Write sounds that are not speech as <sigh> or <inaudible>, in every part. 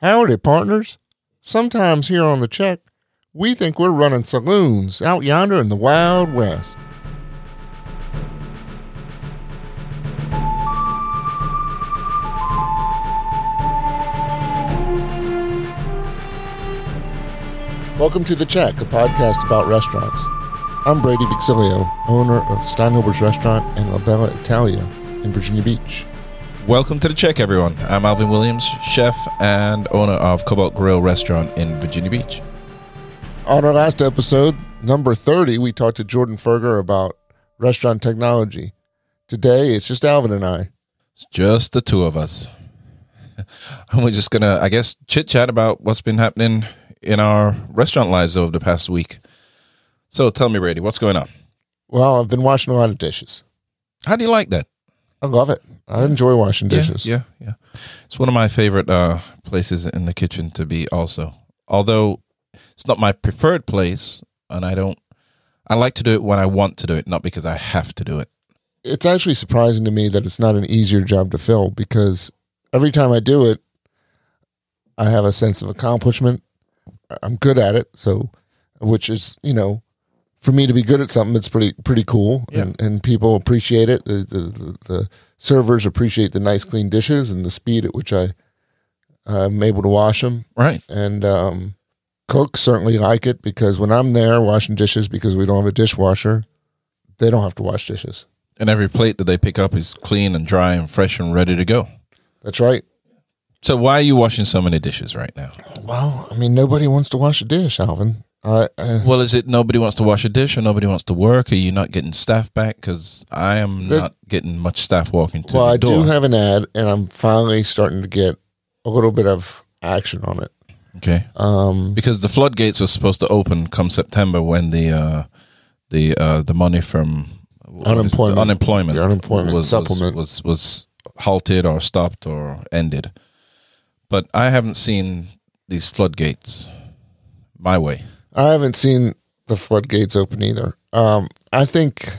Howdy, partners. Sometimes here on the check, we think we're running saloons out yonder in the Wild West. Welcome to The Check, a podcast about restaurants. I'm Brady Viccellio, owner of Steinhilber's Restaurant and La Bella Italia in Virginia Beach. Welcome to the check, everyone. I'm Alvin Williams, chef and owner of Cobalt Grill Restaurant in Virginia Beach. On our last episode, number 30, we talked to Jordan Ferger about restaurant technology. Today, it's just Alvin and I. It's just the two of us. <laughs> And we're just going to, I guess, chit chat about what's been happening in our restaurant lives over the past week. So tell me, Brady, what's going on? Well, I've been washing a lot of dishes. How do you like that? I love it. I enjoy washing dishes. Yeah, yeah, yeah. It's one of my favorite uh, places in the kitchen to be. Also, although it's not my preferred place, and I don't. I like to do it when I want to do it, not because I have to do it. It's actually surprising to me that it's not an easier job to fill because every time I do it, I have a sense of accomplishment. I'm good at it, so which is you know, for me to be good at something, it's pretty pretty cool, Yeah. and, and people appreciate it. The, the the servers appreciate the nice clean dishes and the speed at which I I'm able to wash them. Right. and um, cooks certainly like it because when I'm there washing dishes because we don't have a dishwasher, they don't have to wash dishes. And every plate that they pick up is clean and dry and fresh and ready to go. That's right. So why are you washing so many dishes right now? Well, I mean, nobody wants to wash a dish, Alvin. I, I, Well, is it nobody wants to wash a dish or nobody wants to work? Are you not getting staff back? Because I am The- not getting much staff walking to well, I door. do have an ad, and I'm finally starting to get a little bit of action on it. okay. Um, Because the floodgates were supposed to open come September when the uh, the uh, the money from what was it? Unemployment. unemployment The unemployment was, supplement. was, was was halted or stopped or ended. But I haven't seen these floodgates my way. I haven't seen the floodgates open either. Um, I think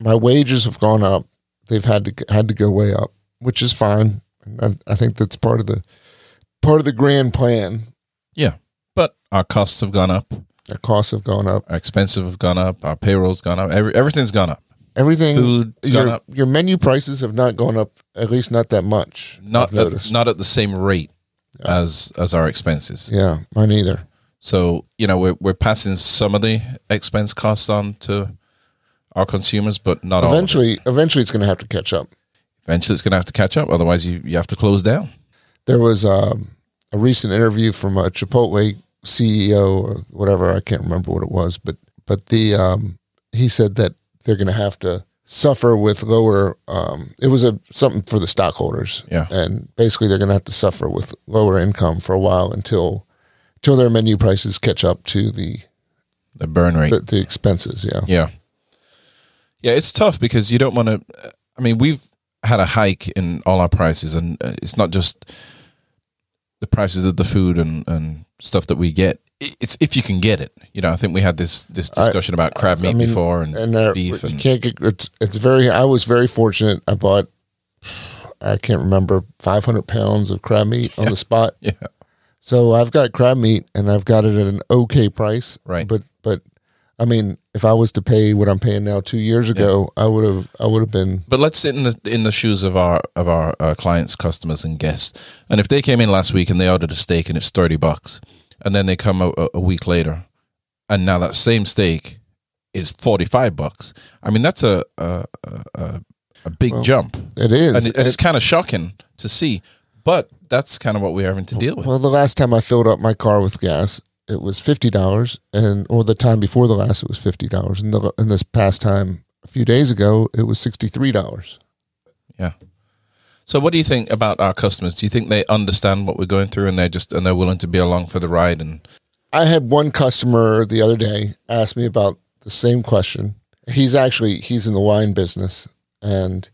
my wages have gone up. They've had to had to go way up, which is fine. I, I think that's part of the part of the grand plan. Yeah, but our costs have gone up. Our costs have gone up. Our expenses have gone up. Our payroll's gone up. Every, everything's gone up. Everything. Food's gone your, up. your menu prices have not gone up. At least not that much. Not at, not at the same rate as as our expenses. yeah, mine either. So you know we're we're passing some of the expense costs on to our consumers, but not all. of it. Eventually, eventually, it's going to have to catch up. Eventually, it's going to have to catch up. Otherwise, you you have to close down. There was um, a recent interview from a Chipotle CEO or whatever. I can't remember what it was, but but the um, he said that they're going to have to suffer with lower. Um, it was a something for the stockholders, Yeah. and basically they're going to have to suffer with lower income for a while until until their menu prices catch up to the The burn rate. the, the expenses. Yeah, Yeah. Yeah, it's tough because you don't want to. I mean, we've had a hike in all our prices, and uh, it's not just the prices of the food and, and stuff that we get. It's if you can get it. You know, I think we had this this I- discussion about crab meat I mean, before and, and uh, beef you and can't get it's it's very. I was very fortunate. I bought. I can't remember 500 pounds of crab meat on <laughs> the spot. yeah, So I've got crab meat and I've got it at an okay price. Right. But but I mean, if I was to pay what I'm paying now two years ago, I would have I would have been But let's sit in the in the shoes of our of our uh, clients, customers, and guests. And if they came in last week and they ordered a steak and it's thirty bucks, and then they come a, a- week later, and now that same steak is forty five bucks. I mean, that's a a, a, a- a big Well, jump, it is. and, it, and it's kind of shocking to see. But that's kind of what we're having to deal with. well, the last time I filled up my car with gas, it was fifty dollars, and or the time before the last, it was fifty dollars, and the and this past time a few days ago, it was sixty three dollars. Yeah. So, what do you think about our customers? Do you think they understand what we're going through, and they're just and they're willing to be along for the ride? And I had one customer the other day ask me about the same question. He's actually he's in the wine business, and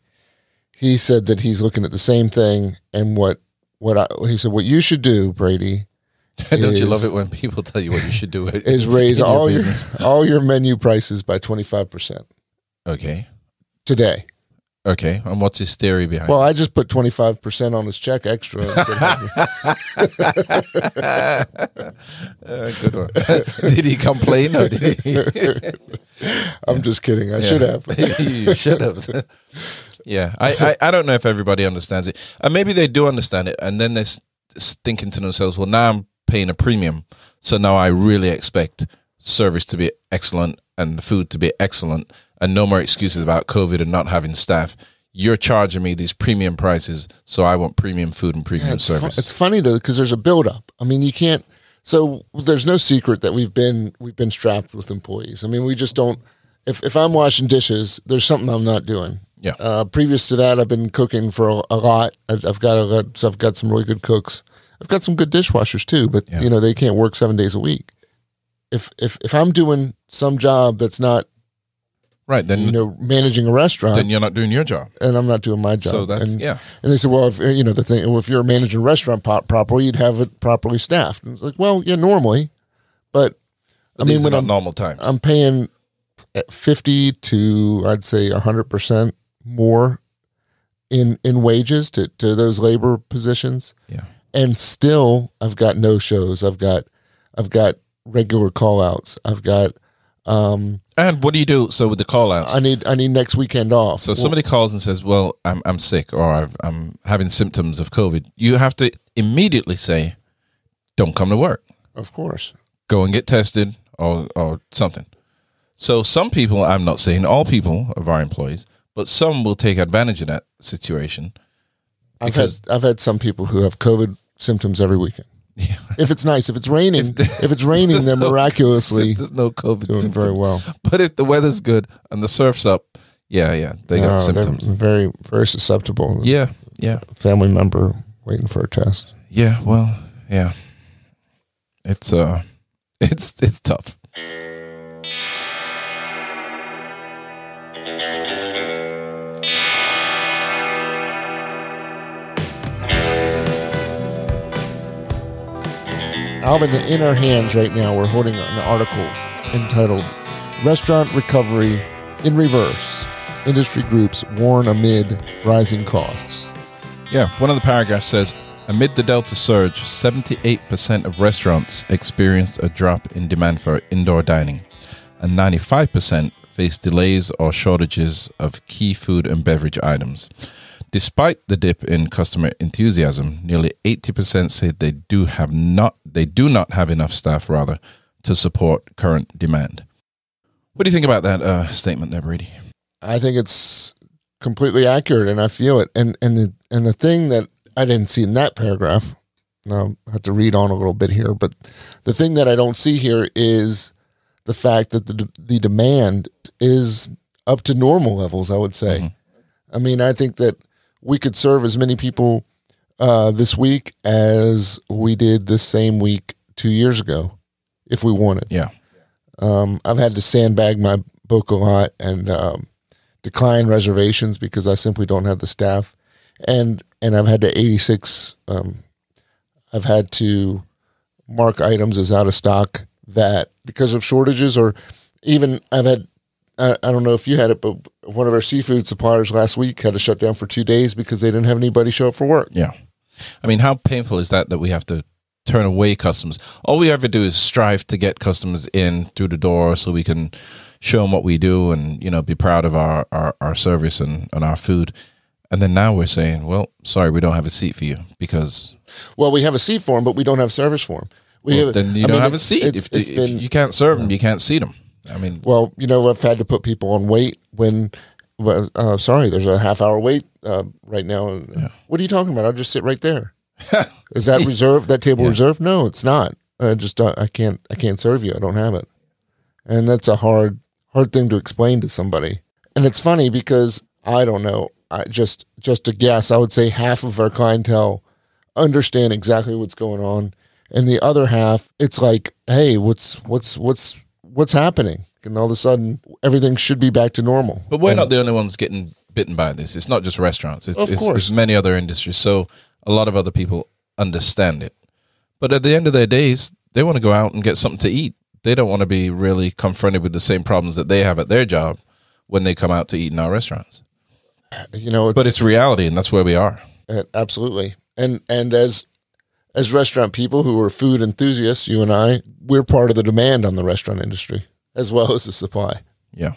he said that he's looking at the same thing. And what what I, he said, what you should do, Brady, <laughs> don't you love it when people tell you what you should do? <laughs> is raise in your all your <laughs> all your menu prices by twenty five percent Okay. today. Okay, and what's his theory behind? Well, I just put twenty five percent on his check extra. Uh, good one. did he complain or did he? I'm just kidding. I should have. you should have. Yeah, I, I, I don't know if everybody understands it, and maybe they do understand it, and then they're thinking to themselves, "Well, now I'm paying a premium, so now I really expect service to be excellent and the food to be excellent, and no more excuses about COVID and not having staff." You're charging me these premium prices, so I want premium food and premium it's, fu- service. it's funny though because there's a buildup. I mean, you can't. So there's no secret that we've been we've been strapped with employees. I mean, we just don't. If if I'm washing dishes, there's something I'm not doing. Yeah. Uh, previous to that, I've been cooking for a, a lot. I've, I've got a lot, so I've got some really good cooks. I've got some good dishwashers too, but Yeah. you know they can't work seven days a week. If if if I'm doing some job that's not right then, you know managing a restaurant, then you're not doing your job. and I'm not doing my job, So that's and, yeah. and they said, well, if you know the thing, well, if you're managing a restaurant po- properly, you'd have it properly staffed. And it's like, well, yeah, normally, but I mean, These when I'm normal time, I'm paying at fifty to I'd say hundred percent more in in wages to to those labor positions, yeah. and still I've got no shows. I've got I've got regular call outs. I've got um And what do you do? So with the call outs, I need I need next weekend off. So somebody calls and says, "Well, I'm I'm sick or I've, I'm having symptoms of COVID." You have to immediately say, "Don't come to work. of course. Go and get tested or or something." So some people, I'm not saying all people of our employees, but some will take advantage of that situation. I've had I've had some people who have COVID symptoms every weekend. Yeah. If it's nice, if it's raining, if, it's raining, they're no- miraculously <laughs> there's no COVID doing symptoms. very well. But if the weather's good and the surf's up, yeah, yeah, they got symptoms. They're very very susceptible. Yeah, yeah, Family member waiting for a test. yeah. Well, yeah. It's uh, <laughs> it's it's tough. Alvin, in our hands right now, we're holding an article entitled "Restaurant Recovery in Reverse." Industry groups warn amid rising costs. Yeah, one of the paragraphs says Amid the Delta surge, 78% of restaurants experienced a drop in demand for indoor dining, and 95% faced delays or shortages of key food and beverage items. Despite the dip in customer enthusiasm, nearly 80% said they do have not they do not have enough staff rather to support current demand. What do you think about that uh, statement there, Brady? I think it's completely accurate, and I feel it. And and the and the thing that I didn't see in that paragraph, now I have to read on a little bit here, but the thing that I don't see here is the fact that the the demand is up to normal levels. I would say. Mhm. I mean, I think that we could serve as many people uh, this week as we did this same week two years ago, if we wanted. Yeah. Um, I've had to sandbag my book a lot and um, decline reservations because I simply don't have the staff, and and I've had to eighty six. Um, I've had to mark items as out of stock that because of shortages or even I've had. I, I don't know if you had it, but one of our seafood suppliers last week had to shut down for two days because they didn't have anybody show up for work. Yeah. I mean, how painful is that that we have to turn away customers? All we ever do is strive to get customers in through the door so we can show them what we do and, you know, be proud of our, our, our service and, and our food. And then now we're saying, well, sorry, we don't have a seat for you because Well, we have a seat for them, but we don't have service for them. We well, have, then you I don't mean, have a seat. it's- if, it's if been- you can't serve them, you can't seat them. I mean, Well, you know, I've had to put people on wait when. Uh, sorry, there's a half hour wait uh, right now. What are you talking about? I'll just sit right there. <laughs> Is that reserved? That table Yeah. reserved? No, it's not. I just uh, I can't I can't serve you. I don't have it, and that's a hard hard thing to explain to somebody. And it's funny because I don't know. I just just to guess, I would say half of our clientele understand exactly what's going on, and the other half, it's like, hey, what's what's what's what's happening? And all of a sudden, everything should be back to normal. But we're And- not the only ones getting bitten by this. It's not just restaurants. It's, Of it's, course. it's many other industries. So a lot of other people understand it. But at the end of their days, they want to go out and get something to eat. They don't want to be really confronted with the same problems that they have at their job when they come out to eat in our restaurants. you know, it's, but it's reality, and that's where we are. Absolutely. And and as as restaurant people who are food enthusiasts, you and I, we're part of the demand on the restaurant industry as well as the supply. Yeah.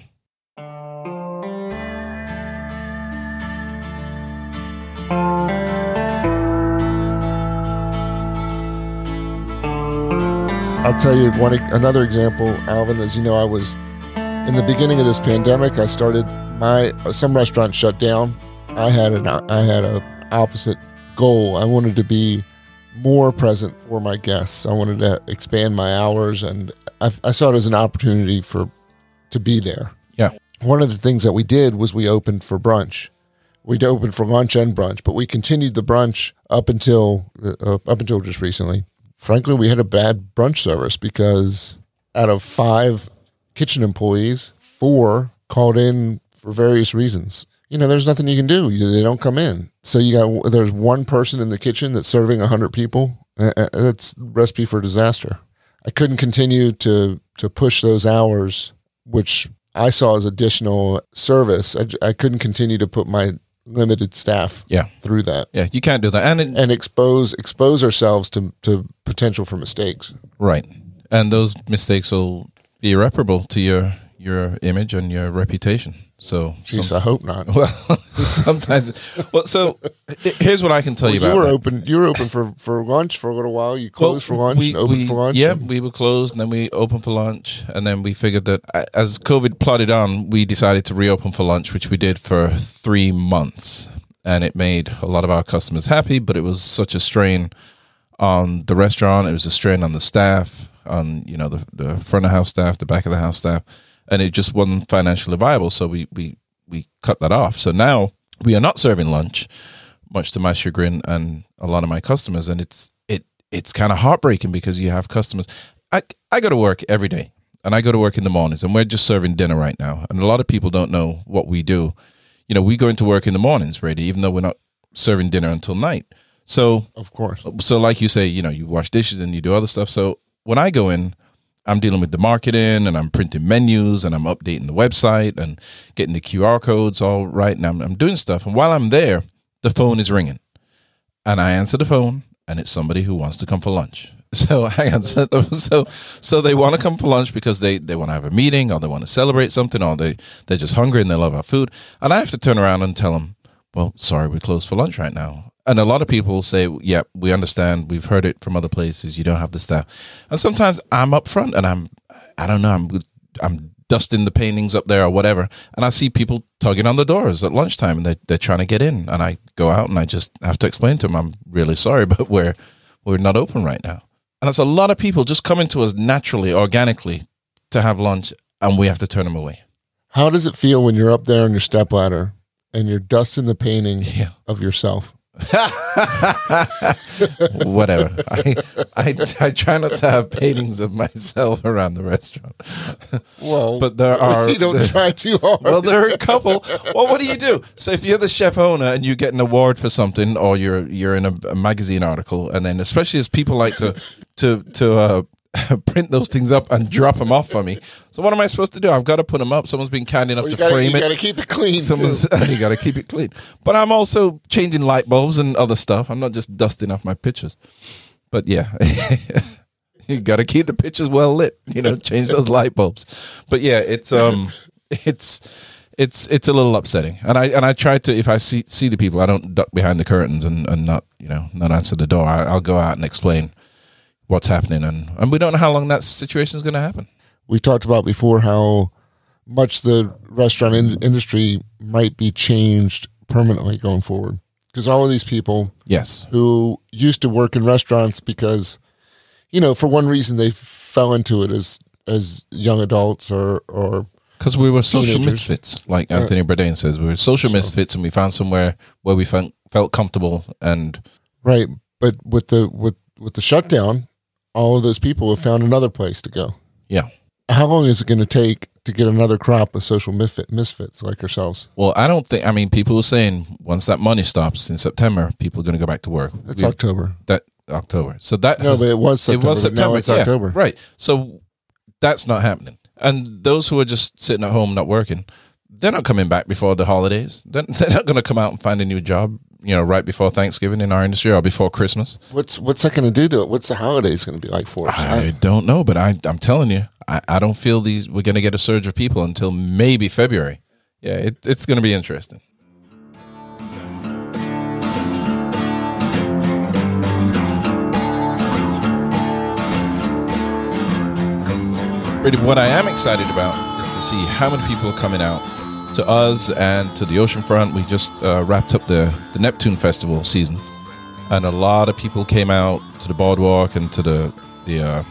I'll tell you one another example, Alvin. As you know, I was in the beginning of this pandemic. I started my some restaurants shut down. I had an I had a opposite goal. I wanted to be more present for my guests. I wanted to expand my hours, and I, I saw it as an opportunity for to be there. Yeah. One of the things that we did was we opened for brunch. We'd opened for lunch and brunch, but we continued the brunch up until uh, up until just recently frankly, we had a bad brunch service because out of five kitchen employees, four called in for various reasons. You know, there's nothing you can do. They don't come in. So you got there's one person in the kitchen that's serving hundred people. Uh, uh, that's recipe for disaster. I couldn't continue to to push those hours, which I saw as additional service. I, I couldn't continue to put my limited staff yeah through that yeah you can't do that and it, and expose expose ourselves to to potential for mistakes right and those mistakes will be irreparable to your your image and your reputation so, Jeez, some, I hope not. <laughs> Well, sometimes. Well, so here's what I can tell well, you about. You were that. open. You were open for, for lunch for a little while. You closed well, for lunch. We, open for lunch. Yeah, we were closed, and then we opened for lunch, and then we figured that as COVID plodded on, we decided to reopen for lunch, which we did for three months, and it made a lot of our customers happy. But it was such a strain on the restaurant. It was a strain on the staff, on you know the, the front of house staff, the back of the house staff and it just wasn't financially viable. So we we we cut that off. So now we are not serving lunch, much to my chagrin and a lot of my customers, and it's it it's kind of heartbreaking because you have customers. I I go to work every day, and I go to work in the mornings, and we're just serving dinner right now, and a lot of people don't know what we do. You know, we go into work in the mornings, ready, even though we're not serving dinner until night. So of course, so like you say, you know, you wash dishes and you do other stuff. So when I go in, I'm dealing with the marketing and I'm printing menus and I'm updating the website and getting the QR codes all right. And I'm, I'm doing stuff. And while I'm there, the phone is ringing. And I answer the phone and it's somebody who wants to come for lunch. <laughs> So I answer them. So, so they want to come for lunch because they, they want to have a meeting or they want to celebrate something or they, they're just hungry and they love our food. And I have to turn around and tell them, well, sorry, we're closed for lunch right now and a lot of people say, "Yeah, we understand. We've heard it from other places. You don't have the staff." And sometimes I'm up front and I'm, I don't know, I'm, I'm dusting the paintings up there or whatever, and I see people tugging on the doors at lunchtime and they they're trying to get in, and I go out and I just have to explain to them, "I'm really sorry, <laughs> but we're we're not open right now." And it's a lot of people just coming to us naturally, organically, to have lunch, and we have to turn them away. How does it feel when you're up there on your stepladder and you're dusting the painting <laughs> yeah. of yourself? <laughs> Whatever. I, I I try not to have paintings of myself around the restaurant. Well, but there are. <laughs> You don't there, try too hard. Well, there are a couple. Well, what do you do? So if you're the chef owner and you get an award for something, or you're you're in a, a magazine article, and then especially as people like to to to uh, <laughs> print those things up and drop them off for me. So what am I supposed to do? I've got to put them up. Someone's been kind enough well, to gotta, frame you it. You got to keep it clean. Someone's <laughs> you got to keep it clean. But I'm also changing light bulbs and other stuff. I'm not just dusting off my pictures. But yeah. <laughs> you got to keep the pictures well lit, you know, change those light bulbs. But yeah, it's um it's it's it's a little upsetting. And I and I try to if I see see the people, I don't duck behind the curtains and, and not, you know, not answer the door. I, I'll go out and explain what's happening, and and we don't know how long that situation is going to happen. We talked about before how much the restaurant in- industry might be changed permanently going forward because all of these people, yes, who used to work in restaurants because, you know, for one reason they fell into it as as young adults or or because we were social teenagers. misfits, like Anthony uh, Bourdain says, we were social so, misfits, and we found somewhere where we felt felt comfortable and right. But with the with with the shutdown, all of those people have found another place to go. Yeah. How long is it going to take to get another crop of social misfit, misfits like ourselves? Well, I don't think. I mean, people were saying once that money stops in September, people are going to go back to work. That's we, October. That October. So that no, has, but it was September. It was September. Now it's yeah, October. Right. So that's not happening. And those who are just sitting at home not working, they're not coming back before the holidays. They're, <laughs> they're not going to come out and find a new job, you know, right before Thanksgiving in our industry or before Christmas. What's what's that going to do to it? What's the holidays going to be like for us? I don't know, but I, I'm telling you, I, I don't feel these. We're going to get a surge of people until maybe February. Yeah, it, it's going to be interesting. Really, what I am excited about is to see how many people are coming out to us and to the oceanfront. We just uh, wrapped up the, the Neptune Festival season, and a lot of people came out to the boardwalk and to the the uh,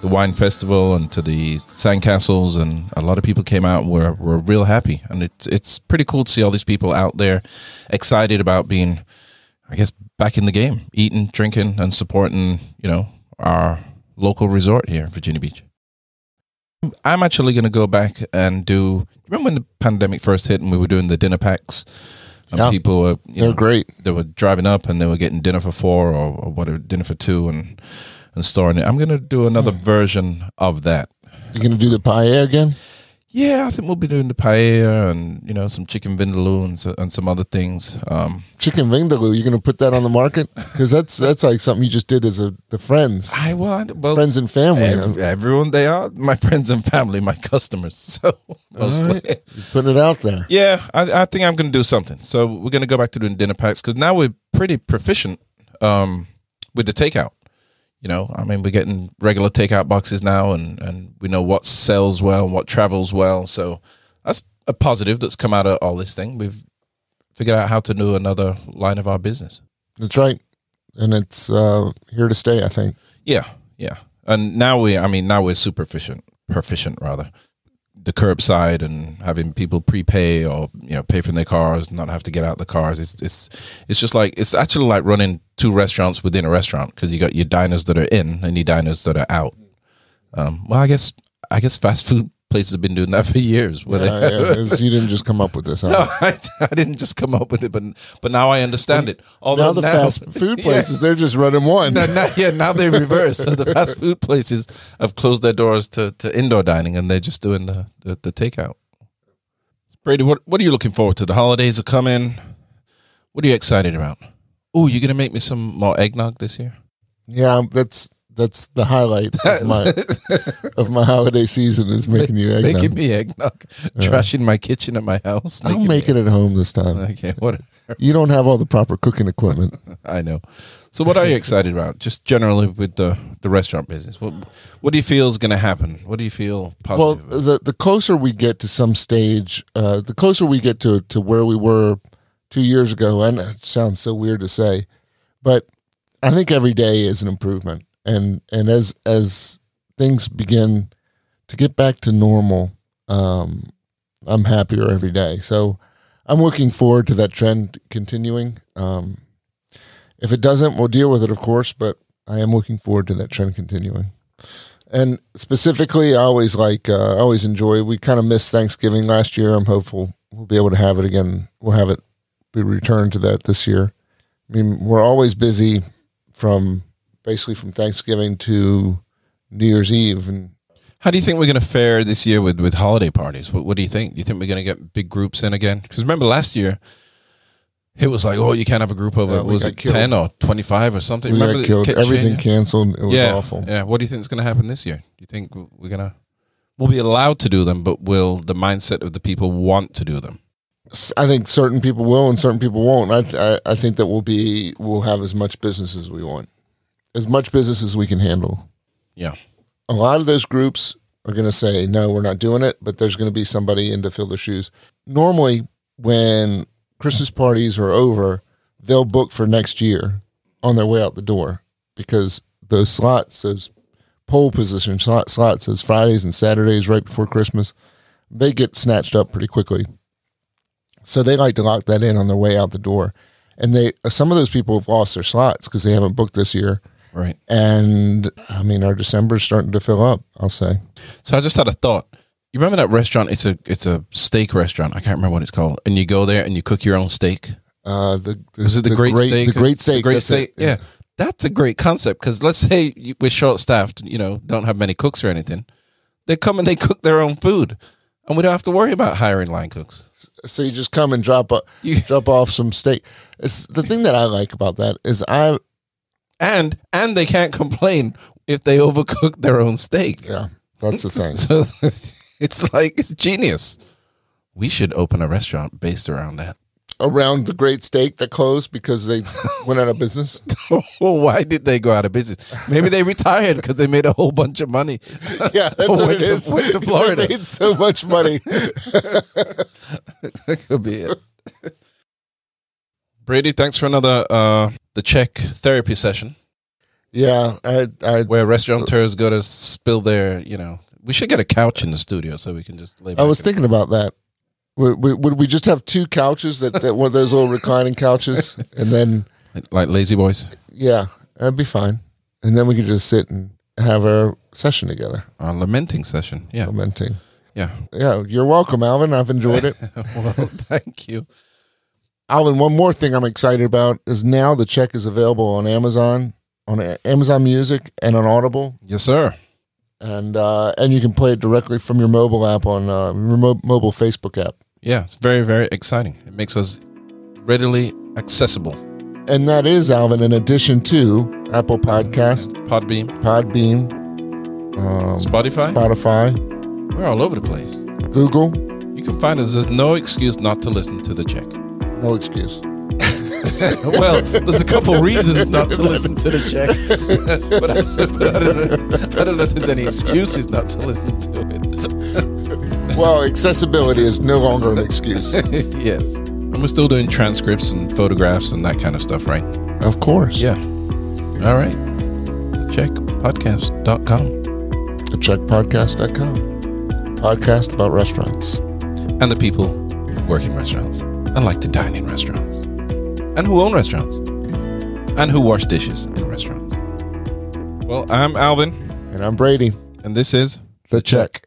the wine festival and to the sandcastles, and a lot of people came out and were were real happy. And it's it's pretty cool to see all these people out there excited about being, I guess, back in the game, eating, drinking, and supporting you know our local resort here in Virginia Beach. I'm actually going to go back and do. Remember when the pandemic first hit and we were doing the dinner packs, and Yeah. people were you They're know, great. they were driving up and they were getting dinner for four or, or whatever dinner for two and and storing it. I'm going to do another version of that. You're going to do the paella again? Yeah, I think we'll be doing the paella and you know some chicken vindaloo and, so, and some other things. Um, Chicken vindaloo. you're going to put that on the market? <laughs> Because that's that's like something you just did as a the friends, I well, I- well friends and family. ev- everyone they are my <laughs> friends and family, my customers. <laughs> So mostly. right. Putting it out there. Yeah, I, I think I'm going to do something. So we're going to go back to doing dinner packs because now we're pretty proficient um, with the takeout. You know, I mean, we're getting regular takeout boxes now, and and we know what sells well, and what travels well. So that's a positive that's come out of all this thing. We've figured out how to do another line of our business. That's right, and it's uh, here to stay. I think. Yeah, yeah. And now we, I mean, now we're super efficient, proficient rather. The curbside and having people prepay or you know pay for their cars, not have to get out the cars. It's it's it's just like it's actually like running two restaurants within a restaurant because you got your diners that are in and your diners that are out. Um, well, I guess I guess fast food places have been doing that <laughs> for years. Where Yeah, they, yeah, you didn't just come up with this. <laughs> Huh? no, I, I didn't just come up with it, but but now I understand it. now Although the fast <laughs> food Yeah. places, they're just running one. No, now, yeah, now they reverse. So the fast food places have closed their doors to, to indoor dining, and they're just doing the, the, the takeout. Brady, what what are you looking forward to? The holidays are coming. What are you excited about? Oh, you're gonna make me some more eggnog this year. Yeah, that's that's the highlight of <laughs> my of my holiday season is making you eggnog. Making me eggnog, trashing my kitchen at my house. I'll making make it at home this time. <laughs> Okay, what You don't have all the proper cooking equipment. <laughs> I know. So, what are you excited about? Just generally with the, the restaurant business. What what do you feel is going to happen? What do you feel Well, positive? about? the the closer we get to some stage, uh, the closer we get to to where we were two years ago, and it sounds so weird to say, but I think every day is an improvement, and and as as things begin to get back to normal, um, I'm happier every day. So I'm looking forward to that trend continuing. Um, if it doesn't, we'll deal with it, of course, but I am looking forward to that trend continuing. And specifically, I always like, uh, I always enjoy. We kind of missed Thanksgiving last year. I'm hopeful we'll be able to have it again. We'll have it be returned to that this year. I mean, we're always busy from basically from Thanksgiving to New Year's Eve, and How do you think we're going to fare this year with, with holiday parties? What, what do you think? Do you think we're going to get big groups in again? Because remember last year, it was like, oh, you can't have a group over, Yeah, was it killed. 10 or 25 or something? we remember got killed. Everything changing? canceled. It was yeah, awful. Yeah. What do you think is going to happen this year? Do you think we're going to, we'll be allowed to do them, but will the mindset of the people want to do them? I think certain people will and certain people won't. I, I I think that we'll be we'll have as much business as we want, as much business as we can handle. Yeah. A lot of those groups are going to say no, we're not doing it, but there's going to be somebody in to fill their shoes. Normally, when Christmas parties are over, they'll book for next year on their way out the door because those slots, those pole position slot, slots, those Fridays and Saturdays right before Christmas, they get snatched up pretty quickly. So they like to lock that in on their way out the door. And they some of those people have lost their slots because they haven't booked this year. Right. And I mean, our December's starting to fill up. I'll say. So I just had a thought. You remember that restaurant? It's a it's a steak restaurant. I can't remember what it's called. And you go there and you cook your own steak. Uh, the, the Was it the, great steak? The great steak. The great steak. it. Yeah, that's a great concept because let's say we're short staffed. You know, don't have many cooks or anything. They come and they cook their own food, and we don't have to worry about hiring line cooks. So you just come and drop a, drop off some steak. It's the thing that I like about that is I and and they can't complain if they overcook their own steak. yeah that's the thing. So <laughs> it's like it's genius. We should open a restaurant based around that. Around the great steak that closed because they <laughs> went out of business. Why did they go out of business? Maybe they retired because they made a whole bunch of money. <laughs> Yeah, that's what it to- is. went to They Florida. made so much money. that could be it. Brady, thanks for another uh the check therapy session Yeah, I, I where restaurateurs go to spill their, you know, we should get a couch in the studio so we can just lay I was thinking about that. Would, would, would we just have two couches that, that one of those little reclining couches, and then like lazy boys. yeah, that'd be fine. And then we could just sit and have our session together, A lamenting session. Yeah. lamenting. Yeah. Yeah, you're welcome, Alvin. I've enjoyed it. <laughs> well, thank you. Alvin, one more thing I'm excited about is now the check is available on Amazon, on Amazon Music, and on Audible, Yes, sir. and uh, and you can play it directly from your mobile app on uh, remote mobile Facebook app. Yeah, it's very, very exciting. It makes us readily accessible. And that is Alvin, in addition to Apple Podcast, Podbeam, Podbean, um, Spotify, Spotify, we're all over the place. Google. You can find us. There's no excuse not to listen to the check. No excuse. <laughs> well, there's a couple reasons not to listen to the check, <laughs> but, I, but I, don't know, I don't know if there's any excuses not to listen to it. <laughs> Well, accessibility is no longer an excuse. yes, and we're still doing transcripts and photographs and that kind of stuff, right? of course. Yeah. All right. Checkpodcast.com. Thecheckpodcast.com. Podcast about restaurants. and the people who work in restaurants and like to dine in restaurants and who own restaurants and who wash dishes in restaurants. Well, I'm Alvin, And I'm Brady. and this is The Check.